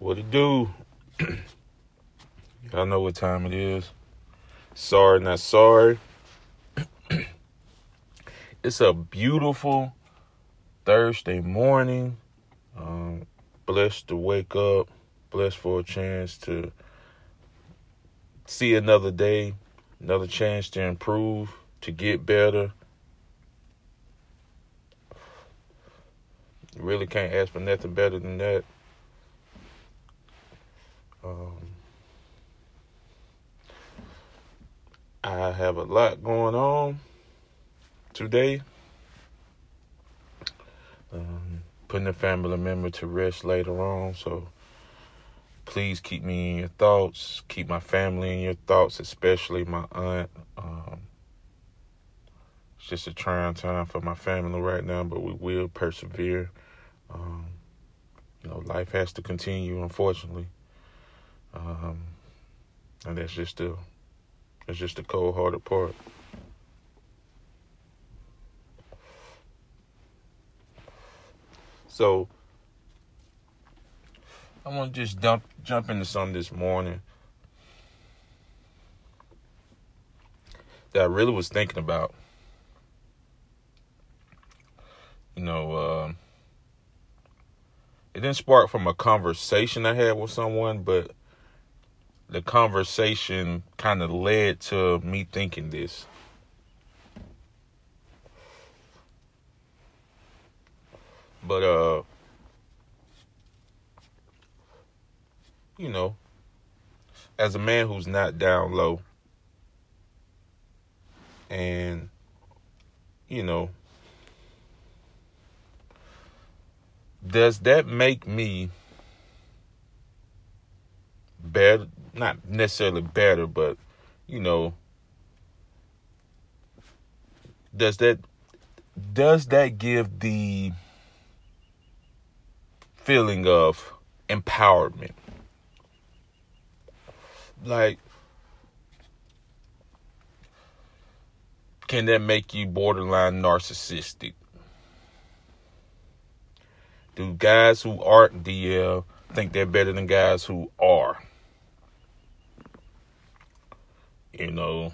What it do? Y'all know what time it is. Sorry, not sorry. it's a beautiful Thursday morning. Um, blessed to wake up. Blessed for a chance to see another day. Another chance to improve, to get better. Really can't ask for nothing better than that. Um, I have a lot going on today. Um, putting a family member to rest later on, so please keep me in your thoughts. Keep my family in your thoughts, especially my aunt. Um, it's just a trying time for my family right now, but we will persevere. Um, you know, life has to continue, unfortunately. Um, and that's just the that's just the cold hearted part. So I want to just jump jump into something this morning that I really was thinking about. You know, uh, it didn't spark from a conversation I had with someone, but the conversation kind of led to me thinking this. But uh you know, as a man who's not down low and you know does that make me better not necessarily better, but you know, does that does that give the feeling of empowerment? Like can that make you borderline narcissistic? Do guys who aren't DL think they're better than guys who are? You know,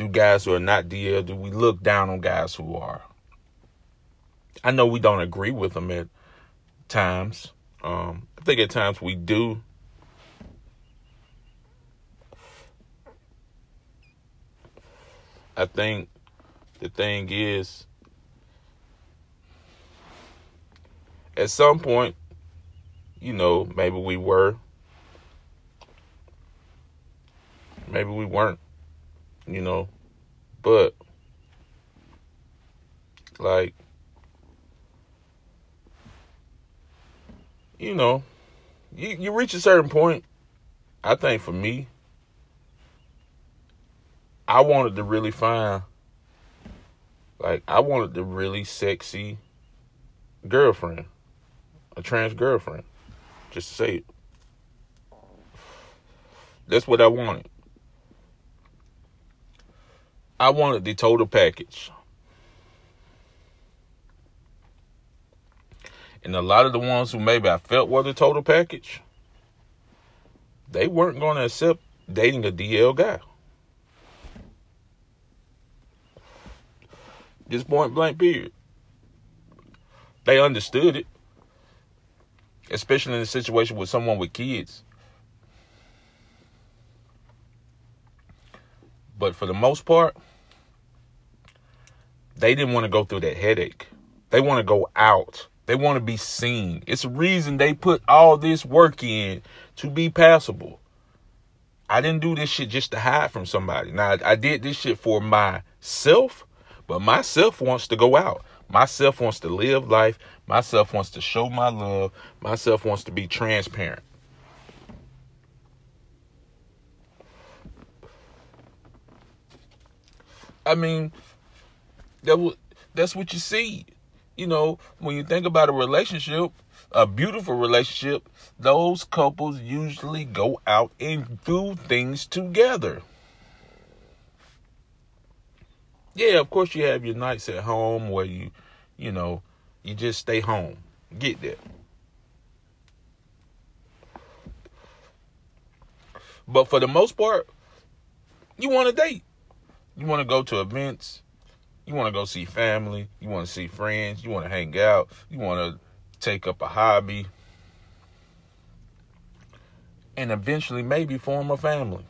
do guys who are not DL, do we look down on guys who are? I know we don't agree with them at times. Um, I think at times we do. I think the thing is, at some point, you know, maybe we were Maybe we weren't, you know, but like, you know, you, you reach a certain point. I think for me, I wanted to really find, like, I wanted the really sexy girlfriend, a trans girlfriend, just to say it. That's what I wanted. I wanted the total package. And a lot of the ones who maybe I felt were the total package, they weren't going to accept dating a DL guy. Just point blank period. They understood it. Especially in a situation with someone with kids. But for the most part, they didn't want to go through that headache. They want to go out. They want to be seen. It's a reason they put all this work in to be passable. I didn't do this shit just to hide from somebody. Now, I did this shit for myself, but myself wants to go out. Myself wants to live life. Myself wants to show my love. Myself wants to be transparent. I mean, that w- that's what you see. You know, when you think about a relationship, a beautiful relationship, those couples usually go out and do things together. Yeah, of course you have your nights at home where you, you know, you just stay home. Get that. But for the most part, you want to date. You want to go to events. You want to go see family. You want to see friends. You want to hang out. You want to take up a hobby. And eventually, maybe form a family.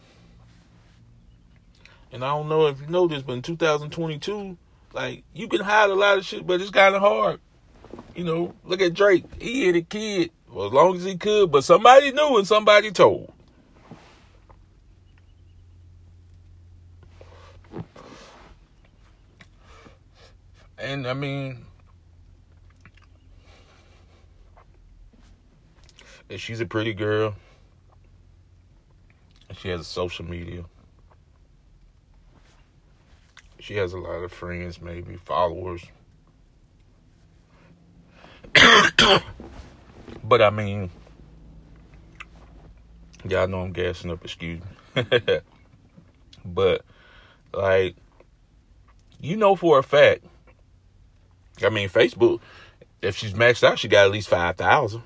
And I don't know if you know this, but in 2022, like you can hide a lot of shit, but it's kind of hard. You know, look at Drake. He had a kid well, as long as he could, but somebody knew and somebody told. And I mean, she's a pretty girl. She has social media. She has a lot of friends, maybe followers. but I mean, y'all know I'm gassing up, excuse me. but, like, you know for a fact, I mean, Facebook, if she's maxed out, she got at least 5,000.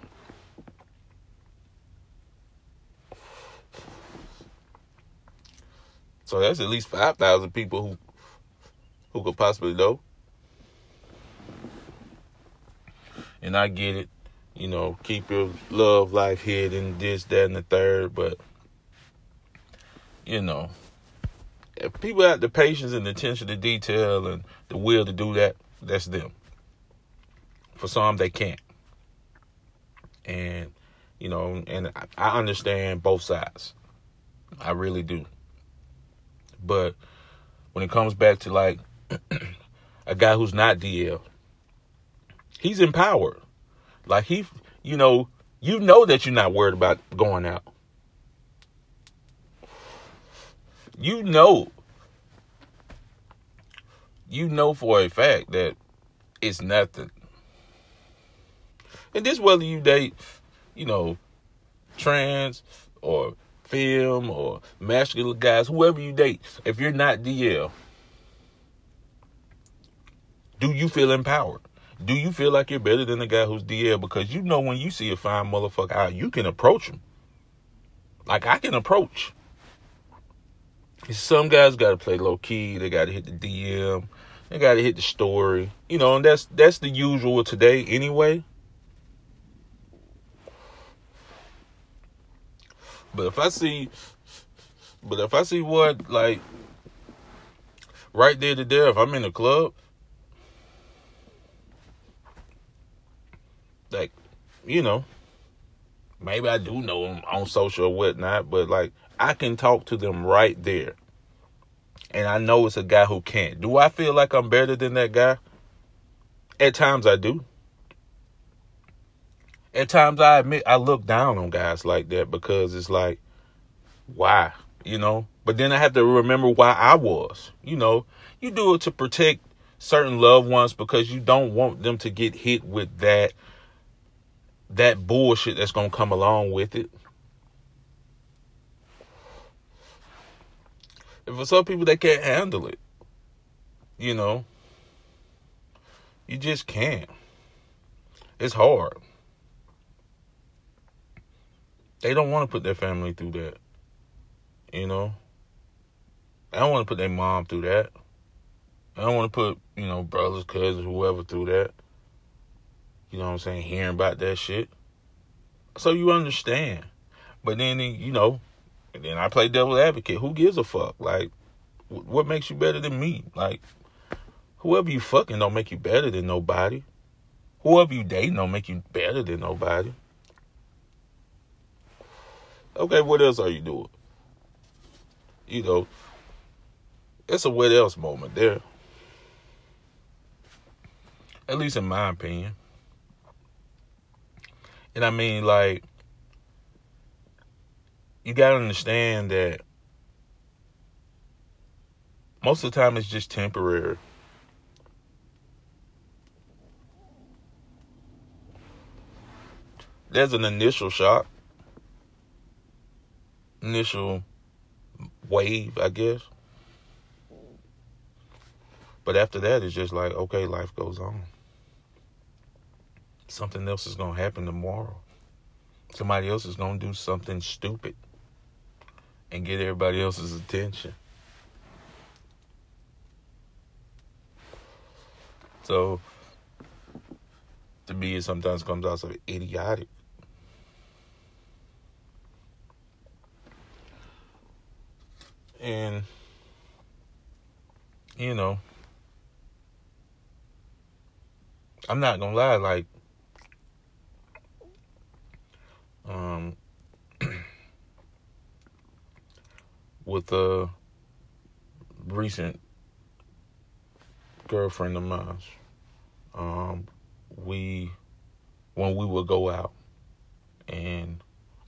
So that's at least 5,000 people who who could possibly know. And I get it, you know, keep your love life hidden, this, that, and the third, but you know, if people have the patience and the attention to detail and the will to do that, that's them. For some, they can't. And, you know, and I understand both sides. I really do. But when it comes back to like a guy who's not DL. He's empowered. Like he, you know, you know that you're not worried about going out. You know, you know for a fact that it's nothing. And this whether you date, you know, trans or film or masculine guys, whoever you date, if you're not DL, do you feel empowered? Do you feel like you're better than the guy who's DL? Because you know when you see a fine motherfucker out, you can approach him. Like I can approach. Some guys got to play low key. They got to hit the DM. They got to hit the story. You know, and that's that's the usual today anyway. But if I see, but if I see what like right there to there, if I'm in the club like, you know, maybe I do know them on social or whatnot, but like I can talk to them right there. And I know it's a guy who can't. Do I feel like I'm better than that guy? At times I do. At times I admit I look down on guys like that because it's like, why? You know? But then I have to remember why I was. You know, you do it to protect certain loved ones because you don't want them to get hit with that that bullshit that's gonna come along with it. And for some people, they can't handle it. You know, you just can't. It's hard. They don't want to put their family through that. You know, I don't want to put their mom through that. I don't want to put, you know, brothers, cousins, whoever through that. You know what I'm saying? Hearing about that shit. So you understand. But then, you know, then I play devil advocate. Who gives a fuck? Like, what makes you better than me? Like, whoever you fucking don't make you better than nobody. Whoever you dating don't make you better than nobody. Okay, what else are you doing? You know, it's a what else moment there. At least in my opinion. And I mean, like, you gotta understand that most of the time it's just temporary. There's an initial shock, initial wave, I guess. But after that, it's just like, okay, life goes on something else is going to happen tomorrow. Somebody else is going to do something stupid. and get everybody else's attention. So to me, it sometimes comes out so idiotic. And you know, I'm not gonna lie, like um with a recent girlfriend of mine. Um we when we would go out and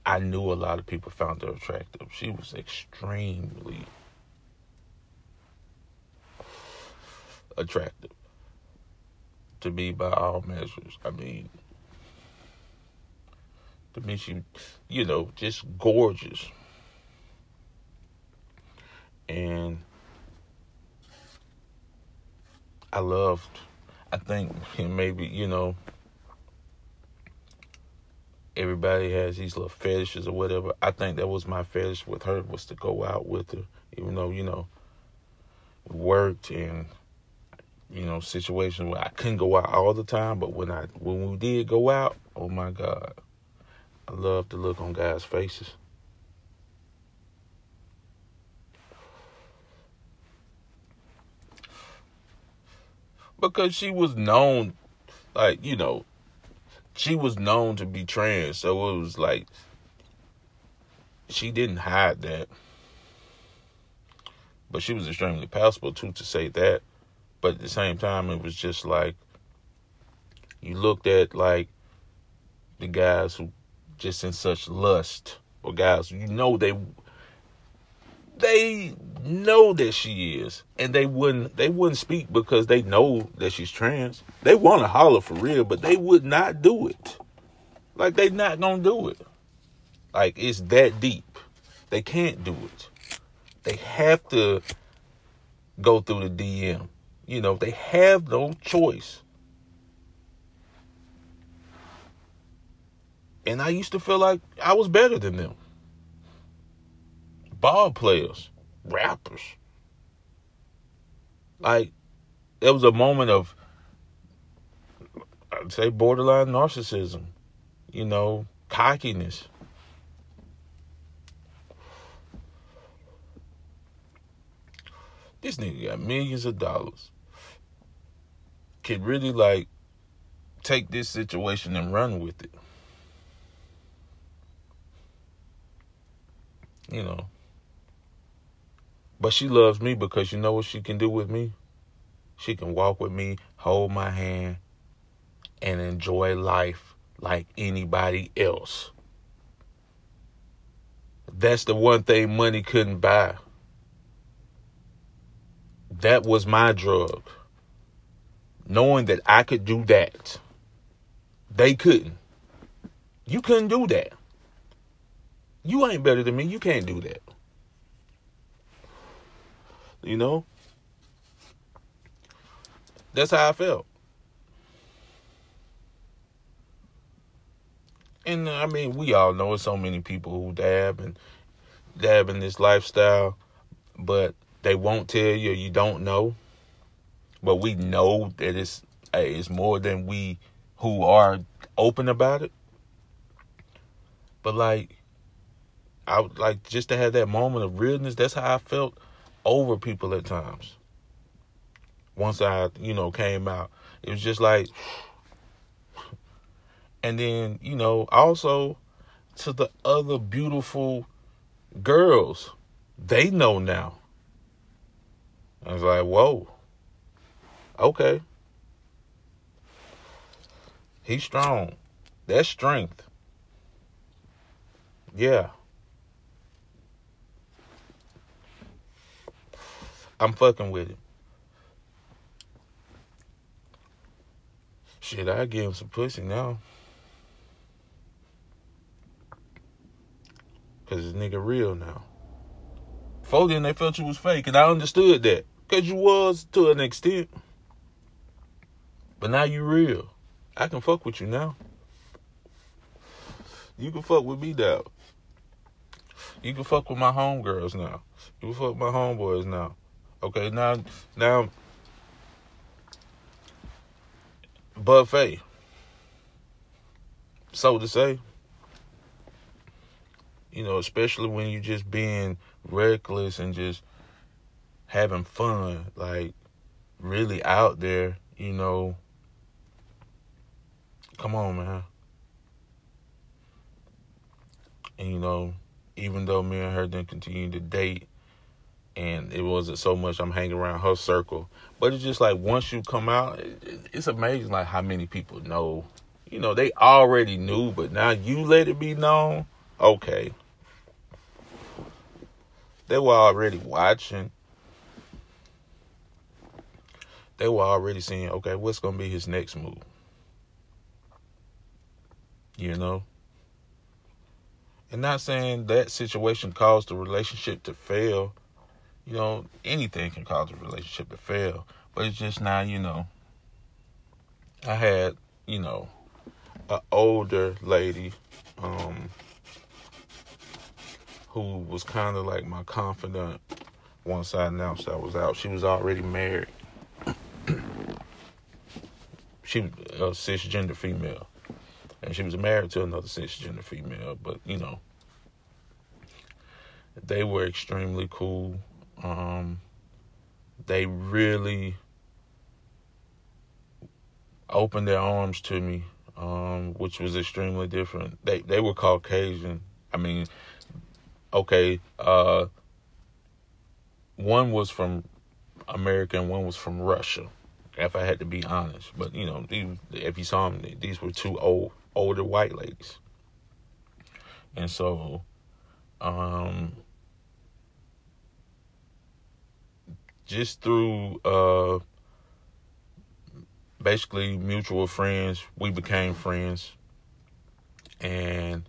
I knew a lot of people found her attractive. She was extremely attractive to me by all measures. I mean, to me, she, you know, just gorgeous. And I loved, I think maybe, you know, everybody has these little fetishes or whatever. I think that was my fetish with her was to go out with her, even though, you know, worked and you know, situations where I couldn't go out all the time, but when I when we did go out, oh my God. I love to look on guys' faces. Because she was known like, you know, she was known to be trans, so it was like she didn't hide that. But she was extremely passable too to say that. But at the same time, it was just like you looked at like the guys who just in such lust, or guys you know they they know that she is, and they wouldn't they wouldn't speak because they know that she's trans. They want to holler for real, but they would not do it. Like they not gonna do it. Like it's that deep. They can't do it. They have to go through the DM. You know, they have no choice. And I used to feel like I was better than them. Ball players, rappers. Like, it was a moment of, I'd say, borderline narcissism, you know, cockiness. This nigga got millions of dollars can really like take this situation and run with it. You know. But she loves me because you know what she can do with me? She can walk with me, hold my hand, and enjoy life like anybody else. That's the one thing money couldn't buy. That was my drug knowing that I could do that. They couldn't. You couldn't do that. You ain't better than me. You can't do that. You know? That's how I felt. And uh, I mean, we all know so many people who dab and dab in this lifestyle, but they won't tell you, you don't know but we know that it's uh, it's more than we who are open about it. But like, I would like just to have that moment of realness. That's how I felt over people at times. Once I, you know, came out, it was just like, and then you know, also to the other beautiful girls, they know now. I was like, whoa. Okay. He's strong. That's strength. Yeah. I'm fucking with it. Shit, I give him some pussy now. Cause this nigga real now. Before then they felt you was fake, and I understood that. Cause you was to an extent. But now you real. I can fuck with you now. You can fuck with me now. You can fuck with my homegirls now. You can fuck with my homeboys now. Okay, now now buffet. So to say. You know, especially when you're just being reckless and just having fun, like really out there, you know. Come on, man. And you know, even though me and her didn't continue to date and it wasn't so much I'm hanging around her circle, but it's just like once you come out, it's amazing like how many people know. You know, they already knew, but now you let it be known. Okay. They were already watching. They were already seeing, okay, what's going to be his next move? You know? And not saying that situation caused the relationship to fail. You know, anything can cause a relationship to fail. But it's just now, you know, I had, you know, an older lady um, who was kind of like my confidant once I announced I was out. She was already married. she was a cisgender female and she was married to another cisgender female. But you know, they were extremely cool. Um, they really opened their arms to me, um, which was extremely different. They they were Caucasian. I mean, okay, uh, one was from America and one was from Russia. If I had to be honest, but you know, if you saw them, these were two old older white ladies. And so, um, just through uh, basically mutual friends, we became friends. And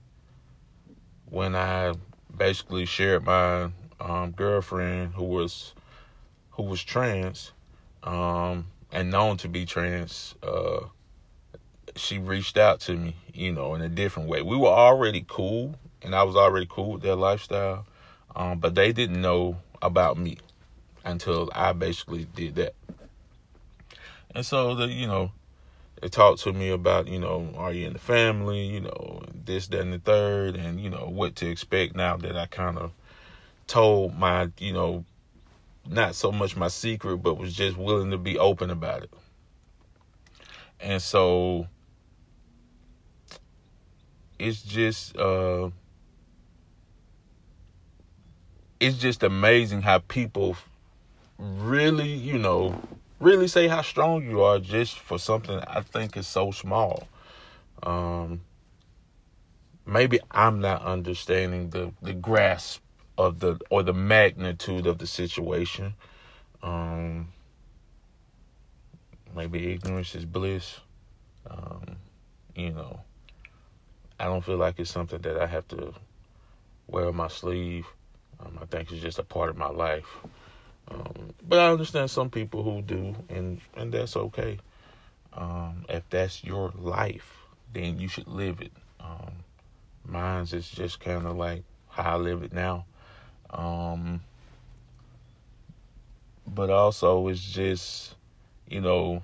when I basically shared my um, girlfriend, who was who was trans, um, and known to be trans, uh, she reached out to me, you know, in a different way. We were already cool, and I was already cool with their lifestyle, um, but they didn't know about me until I basically did that. And so the you know, they talked to me about you know, are you in the family, you know, this, that, and the third, and you know what to expect now that I kind of told my you know, not so much my secret, but was just willing to be open about it. And so it's just uh it's just amazing how people really, you know, really say how strong you are just for something I think is so small. Um maybe I'm not understanding the the grasp of the or the magnitude of the situation. Um maybe ignorance is bliss. Um, you know, I don't feel like it's something that I have to wear on my sleeve. Um, I think it's just a part of my life. Um, but I understand some people who do, and and that's okay. Um, if that's your life, then you should live it. Um, mine's is just kind of like how I live it now. Um, but also, it's just you know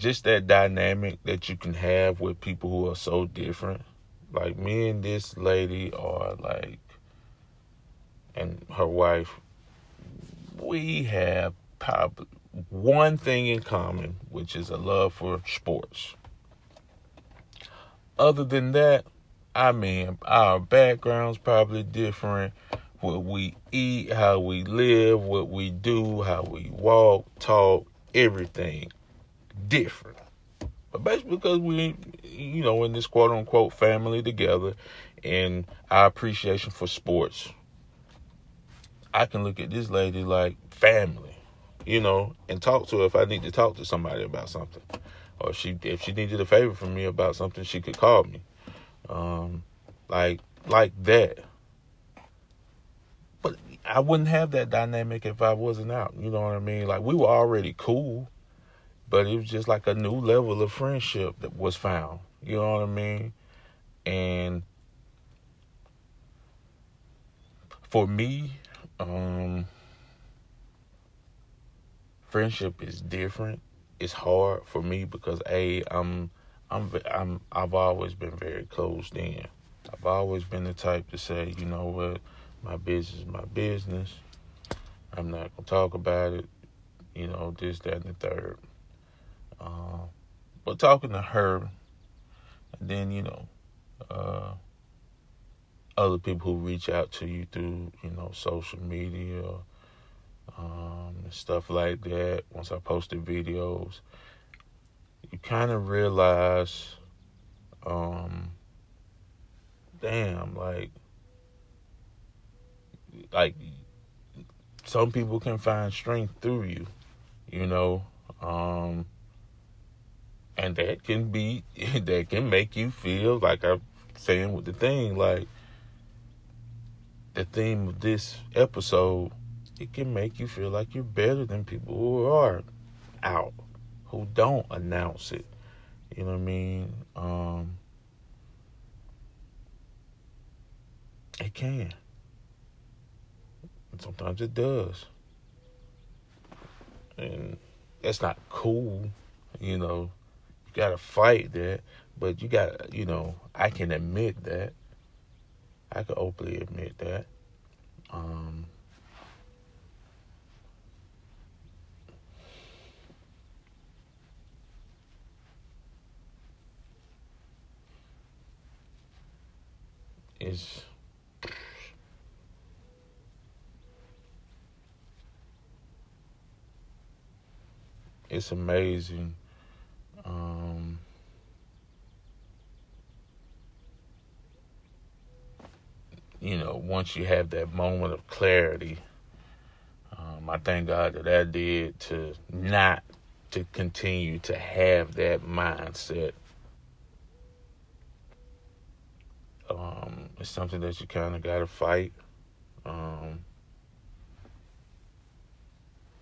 just that dynamic that you can have with people who are so different. Like me and this lady are like, and her wife, we have probably one thing in common, which is a love for sports. Other than that, I mean, our backgrounds probably different. What we eat, how we live, what we do, how we walk, talk, everything different. But basically because we, you know, in this quote unquote family together and our appreciation for sports, I can look at this lady like family, you know, and talk to her if I need to talk to somebody about something. Or she if she needed a favor from me about something, she could call me. Um, like like that. But I wouldn't have that dynamic if I wasn't out. You know what I mean? Like we were already cool but it was just like a new level of friendship that was found. You know what I mean? And for me, um, friendship is different. It's hard for me because a I'm I'm I'm I've always been very closed in. I've always been the type to say, you know what, my business is my business. I'm not gonna talk about it. You know this, that, and the third. Uh, but talking to her, then you know, uh, other people who reach out to you through you know social media um, and stuff like that. Once I posted videos, you kind of realize, um, damn, like, like some people can find strength through you, you know, um, and that can be that can make you feel like I'm saying with the thing, like the theme of this episode it can make you feel like you're better than people who are out, who don't announce it. You know what I mean? Um, it can. And sometimes it does. And that's not cool, you know. You gotta fight that, but you got, you know, I can admit that. I could openly admit that. Um, is it's amazing. Um, you know, once you have that moment of clarity, um, I thank God that I did to not to continue to have that mindset Um, it's something that you kind of got to fight. Um,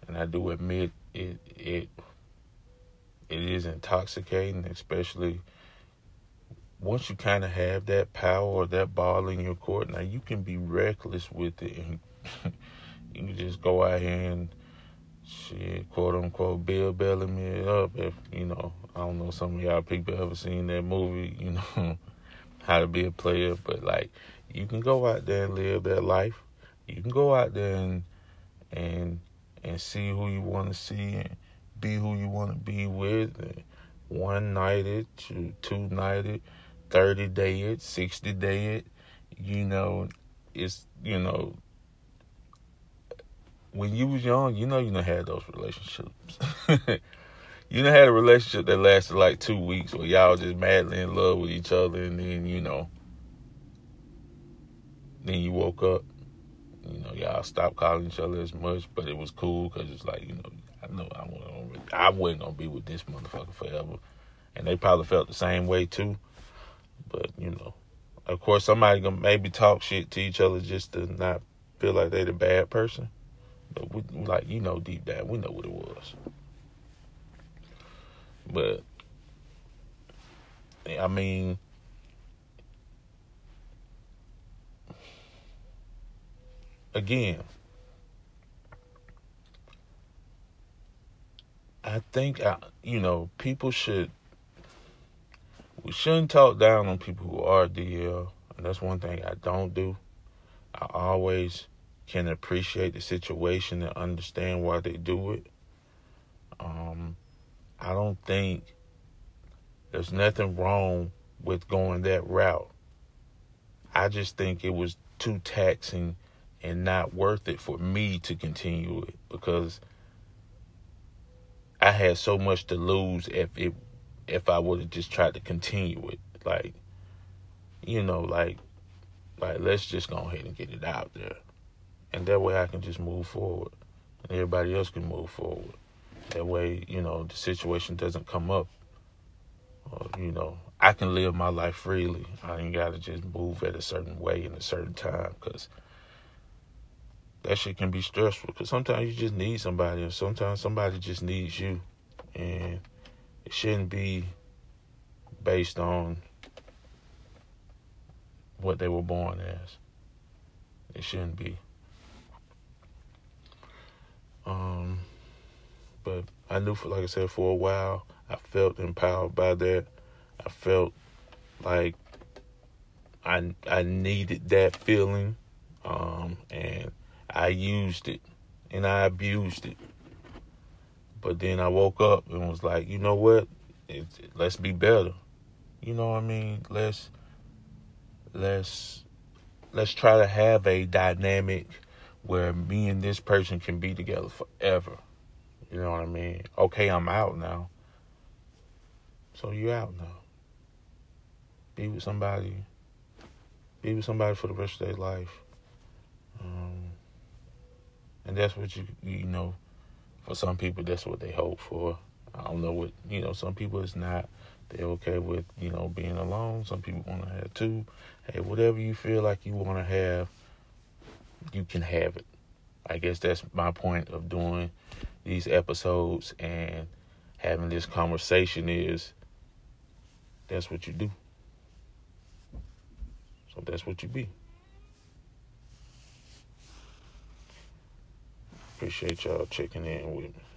and I do admit it it it is intoxicating, especially once you kind of have that power or that ball in your court. Now you can be reckless with it, and you can just go out here and shit, quote unquote, Bill Bellamy up. If you know, I don't know, some of y'all people ever seen that movie, you know how to be a player, but like you can go out there and live that life. You can go out there and and and see who you want to see and be who you want to be with. One nighted, two two nighted, thirty day it, sixty day it, You know, it's you know when you was young, you know you don't have those relationships. you know had a relationship that lasted like two weeks where y'all just madly in love with each other and then you know then you woke up you know y'all stopped calling each other as much but it was cool because it's like you know i know i wasn't, I wasn't gonna be with this motherfucker forever and they probably felt the same way too but you know. Of course somebody gonna maybe talk shit to each other just to not feel like they the bad person. But we like you know deep down we know what it was. But I mean, again, I think I, you know people should we shouldn't talk down on people who are DL, and that's one thing I don't do. I always can appreciate the situation and understand why they do it. Um, I don't think there's nothing wrong with going that route. I just think it was too taxing and not worth it for me to continue it because I had so much to lose if it if I would have just tried to continue it. Like, you know, like like let's just go ahead and get it out there. And that way I can just move forward. And everybody else can move forward. That way, you know, the situation doesn't come up. Or, you know, I can live my life freely. I ain't got to just move at a certain way in a certain time because that shit can be stressful. Because sometimes you just need somebody, and sometimes somebody just needs you. And it shouldn't be based on what they were born as. It shouldn't be. Um, but I knew, for like I said, for a while, I felt empowered by that. I felt like I I needed that feeling, um, and I used it and I abused it. But then I woke up and was like, you know what? It's, let's be better. You know what I mean? Let's let's let's try to have a dynamic where me and this person can be together forever. You know what I mean? Okay, I'm out now. So you out now. Be with somebody. Be with somebody for the rest of their life. Um, and that's what you you know. For some people, that's what they hope for. I don't know what you know. Some people it's not. They're okay with you know being alone. Some people want to have two. Hey, whatever you feel like you want to have, you can have it. I guess that's my point of doing these episodes and having this conversation is that's what you do. So that's what you be. Appreciate y'all checking in with me.